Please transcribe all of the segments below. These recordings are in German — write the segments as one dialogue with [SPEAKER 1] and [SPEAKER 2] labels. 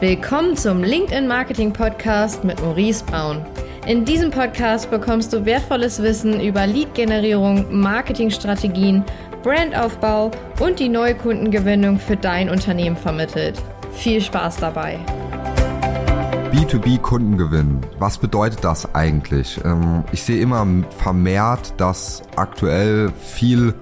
[SPEAKER 1] Willkommen zum LinkedIn Marketing Podcast mit Maurice Braun. In diesem Podcast bekommst du wertvolles Wissen über Lead-Generierung, Marketingstrategien, Brandaufbau und die neue Kundengewinnung für dein Unternehmen vermittelt. Viel Spaß dabei!
[SPEAKER 2] B2B-Kundengewinn. Was bedeutet das eigentlich? Ähm, ich sehe immer vermehrt, dass aktuell viel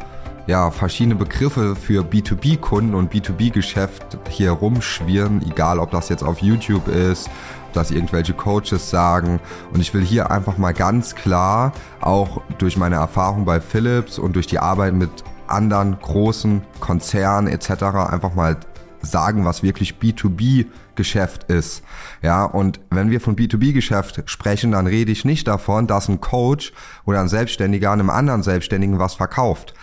[SPEAKER 2] ja, verschiedene Begriffe für B2B-Kunden und B2B-Geschäft hier rumschwirren, egal ob das jetzt auf YouTube ist, ob das irgendwelche Coaches sagen. Und ich will hier einfach mal ganz klar, auch durch meine Erfahrung bei Philips und durch die Arbeit mit anderen großen Konzernen etc. einfach mal sagen, was wirklich B2B-Geschäft ist. Ja, und wenn wir von B2B-Geschäft sprechen, dann rede ich nicht davon, dass ein Coach oder ein Selbstständiger einem anderen Selbstständigen was verkauft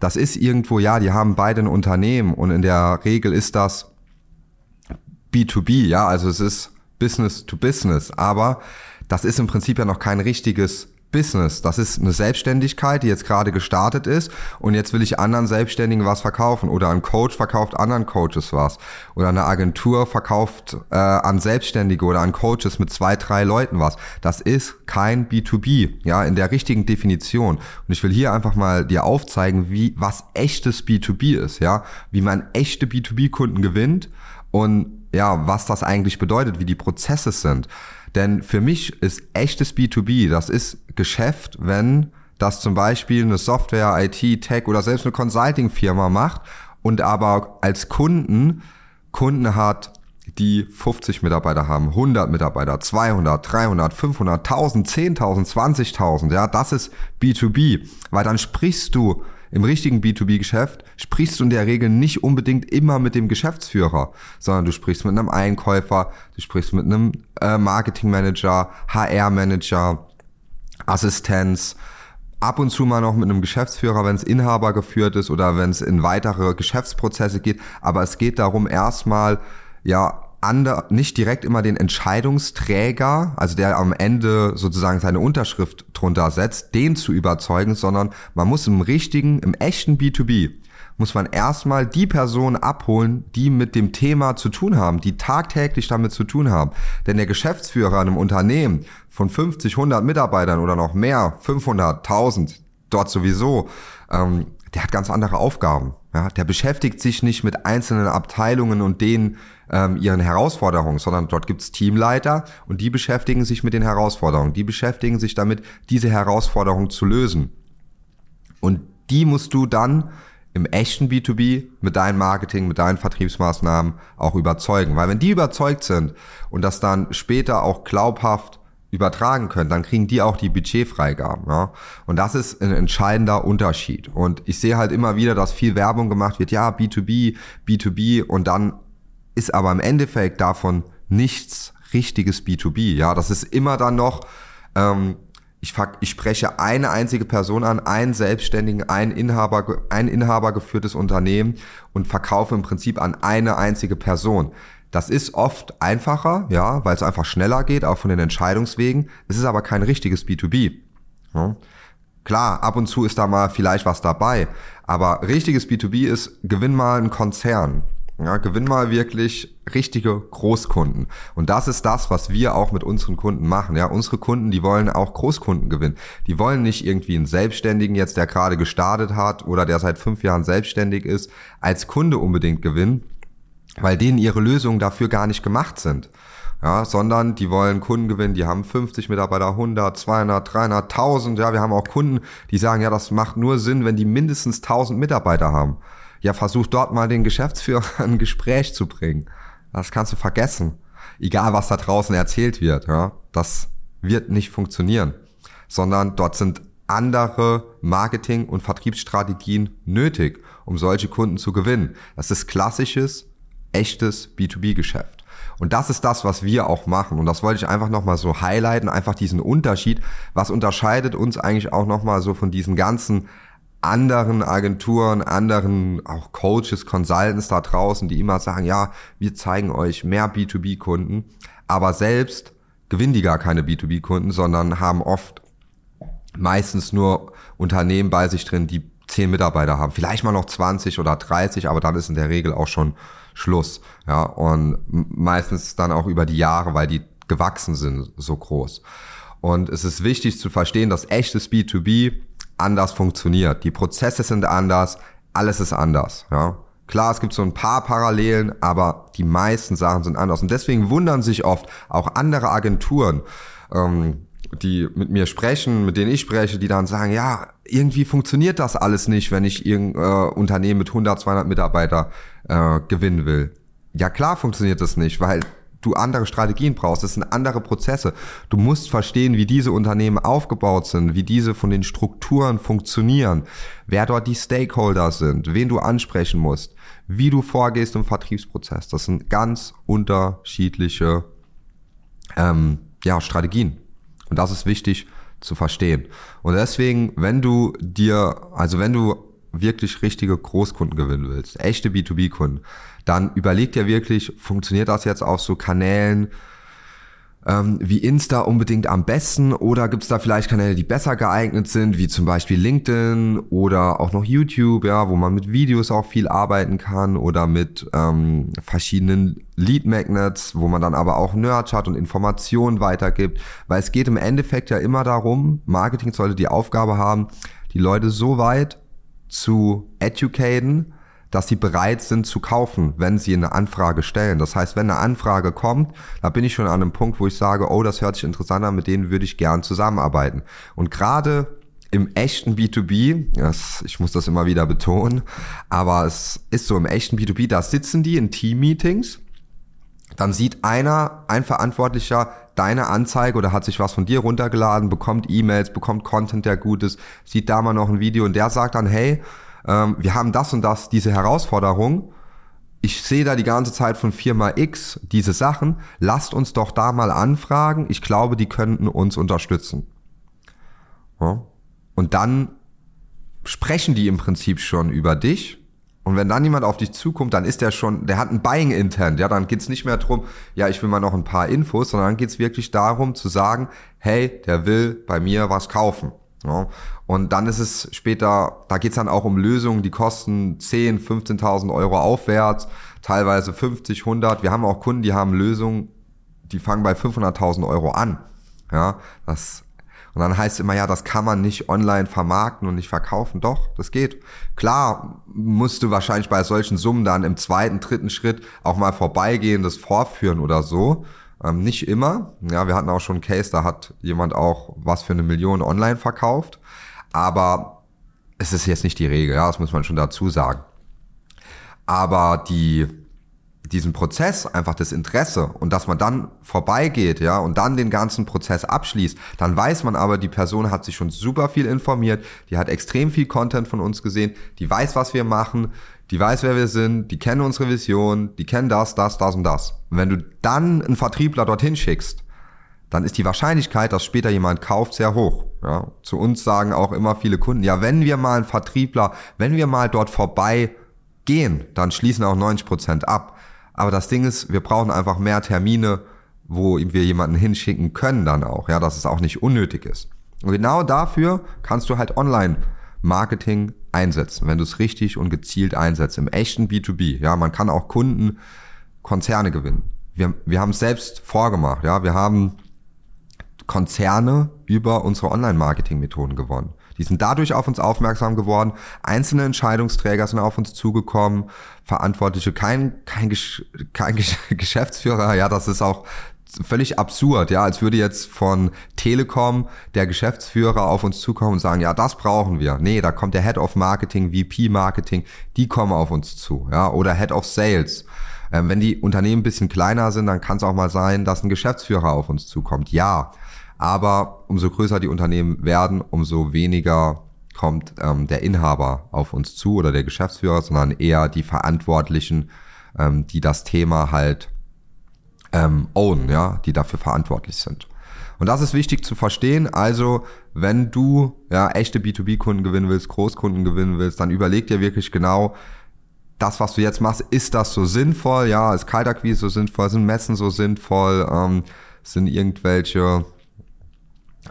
[SPEAKER 2] das ist irgendwo, ja, die haben beide ein Unternehmen und in der Regel ist das B2B, ja, also es ist Business to Business, aber das ist im Prinzip ja noch kein richtiges Business. Das ist eine Selbstständigkeit, die jetzt gerade gestartet ist und jetzt will ich anderen Selbstständigen was verkaufen oder ein Coach verkauft anderen Coaches was oder eine Agentur verkauft äh, an Selbstständige oder an Coaches mit zwei, drei Leuten was. Das ist kein B2B, ja, in der richtigen Definition. Und ich will hier einfach mal dir aufzeigen, wie was echtes B2B ist, ja, wie man echte B2B-Kunden gewinnt und ja, was das eigentlich bedeutet, wie die Prozesse sind. Denn für mich ist echtes B2B, das ist Geschäft, wenn das zum Beispiel eine Software, IT, Tech oder selbst eine Consulting-Firma macht und aber als Kunden Kunden hat, die 50 Mitarbeiter haben, 100 Mitarbeiter, 200, 300, 500, 1000, 10.000, 20.000, ja, das ist B2B, weil dann sprichst du im richtigen B2B-Geschäft sprichst du in der Regel nicht unbedingt immer mit dem Geschäftsführer, sondern du sprichst mit einem Einkäufer, du sprichst mit einem äh, Marketingmanager, HR-Manager, Assistenz, ab und zu mal noch mit einem Geschäftsführer, wenn es Inhaber geführt ist oder wenn es in weitere Geschäftsprozesse geht. Aber es geht darum, erstmal ja ander, nicht direkt immer den Entscheidungsträger, also der am Ende sozusagen seine Unterschrift drunter setzt, den zu überzeugen, sondern man muss im richtigen, im echten B2B, muss man erstmal die Personen abholen, die mit dem Thema zu tun haben, die tagtäglich damit zu tun haben. Denn der Geschäftsführer in einem Unternehmen von 50, 100 Mitarbeitern oder noch mehr, 500, 1000, dort sowieso, ähm, der hat ganz andere Aufgaben. Ja, der beschäftigt sich nicht mit einzelnen Abteilungen und denen ähm, ihren Herausforderungen, sondern dort gibt's Teamleiter und die beschäftigen sich mit den Herausforderungen. Die beschäftigen sich damit, diese Herausforderungen zu lösen. Und die musst du dann im echten B2B mit deinem Marketing, mit deinen Vertriebsmaßnahmen auch überzeugen. Weil wenn die überzeugt sind und das dann später auch glaubhaft übertragen können, dann kriegen die auch die Budgetfreigaben. Ja? Und das ist ein entscheidender Unterschied. Und ich sehe halt immer wieder, dass viel Werbung gemacht wird, ja, B2B, B2B und dann ist aber im Endeffekt davon nichts richtiges B2B. Ja, das ist immer dann noch, ähm, ich, ich spreche eine einzige Person an, einen Selbstständigen, ein Inhaber, ein Inhaber geführtes Unternehmen und verkaufe im Prinzip an eine einzige Person. Das ist oft einfacher, ja, weil es einfach schneller geht, auch von den Entscheidungswegen. Es ist aber kein richtiges B2B. Ja. Klar, ab und zu ist da mal vielleicht was dabei, aber richtiges B2B ist, gewinn mal einen Konzern. Ja, gewinn mal wirklich richtige Großkunden. Und das ist das, was wir auch mit unseren Kunden machen. Ja, unsere Kunden, die wollen auch Großkunden gewinnen. Die wollen nicht irgendwie einen Selbstständigen jetzt, der gerade gestartet hat oder der seit fünf Jahren selbstständig ist, als Kunde unbedingt gewinnen, weil denen ihre Lösungen dafür gar nicht gemacht sind. Ja, sondern die wollen Kunden gewinnen, die haben 50 Mitarbeiter, 100, 200, 300, 1000. Ja, wir haben auch Kunden, die sagen, ja, das macht nur Sinn, wenn die mindestens 1000 Mitarbeiter haben. Ja, versuch dort mal den Geschäftsführer ein Gespräch zu bringen. Das kannst du vergessen. Egal, was da draußen erzählt wird, ja, das wird nicht funktionieren. Sondern dort sind andere Marketing- und Vertriebsstrategien nötig, um solche Kunden zu gewinnen. Das ist klassisches echtes B2B-Geschäft. Und das ist das, was wir auch machen. Und das wollte ich einfach nochmal so highlighten, einfach diesen Unterschied. Was unterscheidet uns eigentlich auch nochmal so von diesen ganzen anderen Agenturen, anderen auch Coaches, Consultants da draußen, die immer sagen, ja, wir zeigen euch mehr B2B-Kunden, aber selbst gewinnen die gar keine B2B-Kunden, sondern haben oft meistens nur Unternehmen bei sich drin, die zehn Mitarbeiter haben, vielleicht mal noch 20 oder 30, aber dann ist in der Regel auch schon Schluss. Ja, und meistens dann auch über die Jahre, weil die gewachsen sind, so groß. Und es ist wichtig zu verstehen, dass echtes B2B anders funktioniert. Die Prozesse sind anders, alles ist anders. Ja. Klar, es gibt so ein paar Parallelen, aber die meisten Sachen sind anders. Und deswegen wundern sich oft auch andere Agenturen, ähm, die mit mir sprechen, mit denen ich spreche, die dann sagen, ja, irgendwie funktioniert das alles nicht, wenn ich irgendein äh, Unternehmen mit 100, 200 Mitarbeiter äh, gewinnen will. Ja klar funktioniert das nicht, weil du andere Strategien brauchst. Das sind andere Prozesse. Du musst verstehen, wie diese Unternehmen aufgebaut sind, wie diese von den Strukturen funktionieren, wer dort die Stakeholder sind, wen du ansprechen musst, wie du vorgehst im Vertriebsprozess. Das sind ganz unterschiedliche ähm, ja, Strategien. Und das ist wichtig zu verstehen. Und deswegen, wenn du dir, also wenn du wirklich richtige Großkunden gewinnen willst, echte B2B-Kunden, dann überleg dir wirklich, funktioniert das jetzt auf so Kanälen ähm, wie Insta unbedingt am besten? Oder gibt es da vielleicht Kanäle, die besser geeignet sind, wie zum Beispiel LinkedIn oder auch noch YouTube, ja, wo man mit Videos auch viel arbeiten kann oder mit ähm, verschiedenen Lead Magnets, wo man dann aber auch Nerds hat und Informationen weitergibt, weil es geht im Endeffekt ja immer darum, Marketing sollte die Aufgabe haben, die Leute so weit zu educaten, dass sie bereit sind zu kaufen, wenn sie eine Anfrage stellen. Das heißt, wenn eine Anfrage kommt, da bin ich schon an einem Punkt, wo ich sage, oh, das hört sich interessant an, mit denen würde ich gern zusammenarbeiten. Und gerade im echten B2B, das, ich muss das immer wieder betonen, aber es ist so im echten B2B, da sitzen die in Team-Meetings, dann sieht einer, ein Verantwortlicher, deine Anzeige oder hat sich was von dir runtergeladen, bekommt E-Mails, bekommt Content, der gut ist, sieht da mal noch ein Video und der sagt dann, hey, ähm, wir haben das und das, diese Herausforderung. Ich sehe da die ganze Zeit von Firma X diese Sachen. Lasst uns doch da mal anfragen. Ich glaube, die könnten uns unterstützen. Ja. Und dann sprechen die im Prinzip schon über dich. Und wenn dann jemand auf dich zukommt, dann ist der schon, der hat ein Buying Intent, ja, dann geht's nicht mehr drum, ja, ich will mal noch ein paar Infos, sondern dann geht's wirklich darum zu sagen, hey, der will bei mir was kaufen. Ja. Und dann ist es später, da geht's dann auch um Lösungen, die kosten 10, 15.000 Euro aufwärts, teilweise 50, 100. Wir haben auch Kunden, die haben Lösungen, die fangen bei 500.000 Euro an. Ja, das und dann heißt es immer, ja, das kann man nicht online vermarkten und nicht verkaufen. Doch, das geht. Klar musst du wahrscheinlich bei solchen Summen dann im zweiten, dritten Schritt auch mal vorbeigehen, das vorführen oder so. Ähm, nicht immer. Ja, wir hatten auch schon einen Case, da hat jemand auch was für eine Million online verkauft. Aber es ist jetzt nicht die Regel, ja, das muss man schon dazu sagen. Aber die, diesen Prozess, einfach das Interesse und dass man dann vorbeigeht, ja, und dann den ganzen Prozess abschließt, dann weiß man aber, die Person hat sich schon super viel informiert, die hat extrem viel Content von uns gesehen, die weiß, was wir machen, die weiß, wer wir sind, die kennen unsere Vision, die kennen das, das, das und das. Und wenn du dann einen Vertriebler dorthin schickst, dann ist die Wahrscheinlichkeit, dass später jemand kauft, sehr hoch. Ja, zu uns sagen auch immer viele Kunden, ja, wenn wir mal einen Vertriebler, wenn wir mal dort vorbei gehen, dann schließen auch 90 Prozent ab. Aber das Ding ist, wir brauchen einfach mehr Termine, wo wir jemanden hinschicken können dann auch, ja, dass es auch nicht unnötig ist. Und genau dafür kannst du halt online Marketing einsetzen, wenn du es richtig und gezielt einsetzt, im echten B2B. Ja, man kann auch Kunden, Konzerne gewinnen. Wir, wir haben es selbst vorgemacht, ja, wir haben Konzerne über unsere Online-Marketing-Methoden gewonnen. Die sind dadurch auf uns aufmerksam geworden. Einzelne Entscheidungsträger sind auf uns zugekommen. Verantwortliche, kein, kein, kein Geschäftsführer. Ja, das ist auch völlig absurd, ja, als würde jetzt von Telekom der Geschäftsführer auf uns zukommen und sagen, ja, das brauchen wir. Nee, da kommt der Head of Marketing, VP Marketing, die kommen auf uns zu, ja, oder Head of Sales. Ähm, wenn die Unternehmen ein bisschen kleiner sind, dann kann es auch mal sein, dass ein Geschäftsführer auf uns zukommt. Ja, aber umso größer die Unternehmen werden, umso weniger kommt ähm, der Inhaber auf uns zu oder der Geschäftsführer, sondern eher die Verantwortlichen, ähm, die das Thema halt ähm, own, ja, die dafür verantwortlich sind. Und das ist wichtig zu verstehen. Also, wenn du ja echte B2B-Kunden gewinnen willst, Großkunden gewinnen willst, dann überleg dir wirklich genau, das, was du jetzt machst, ist das so sinnvoll? Ja, ist Kaltakquise so sinnvoll? Sind Messen so sinnvoll? Ähm, sind irgendwelche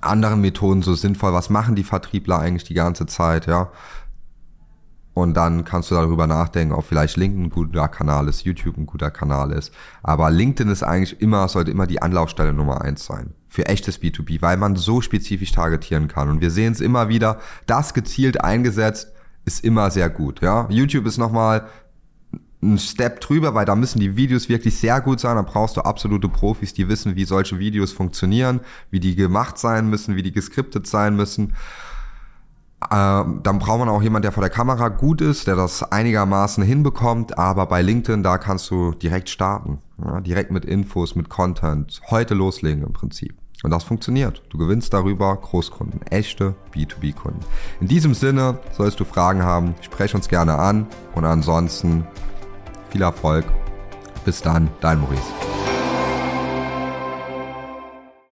[SPEAKER 2] anderen Methoden so sinnvoll? Was machen die Vertriebler eigentlich die ganze Zeit? Ja. und dann kannst du darüber nachdenken, ob vielleicht LinkedIn ein guter Kanal ist, YouTube ein guter Kanal ist. Aber LinkedIn ist eigentlich immer, sollte immer die Anlaufstelle Nummer eins sein. Für echtes B2B, weil man so spezifisch targetieren kann. Und wir sehen es immer wieder, das gezielt eingesetzt ist immer sehr gut. Ja, YouTube ist nochmal ein Step drüber, weil da müssen die Videos wirklich sehr gut sein. Da brauchst du absolute Profis, die wissen, wie solche Videos funktionieren, wie die gemacht sein müssen, wie die geskriptet sein müssen. Ähm, dann braucht man auch jemand, der vor der Kamera gut ist, der das einigermaßen hinbekommt. Aber bei LinkedIn, da kannst du direkt starten. Ja, direkt mit Infos, mit Content. Heute loslegen im Prinzip. Und das funktioniert. Du gewinnst darüber Großkunden, echte B2B-Kunden. In diesem Sinne, sollst du Fragen haben, sprech uns gerne an. Und ansonsten viel Erfolg. Bis dann, dein Maurice.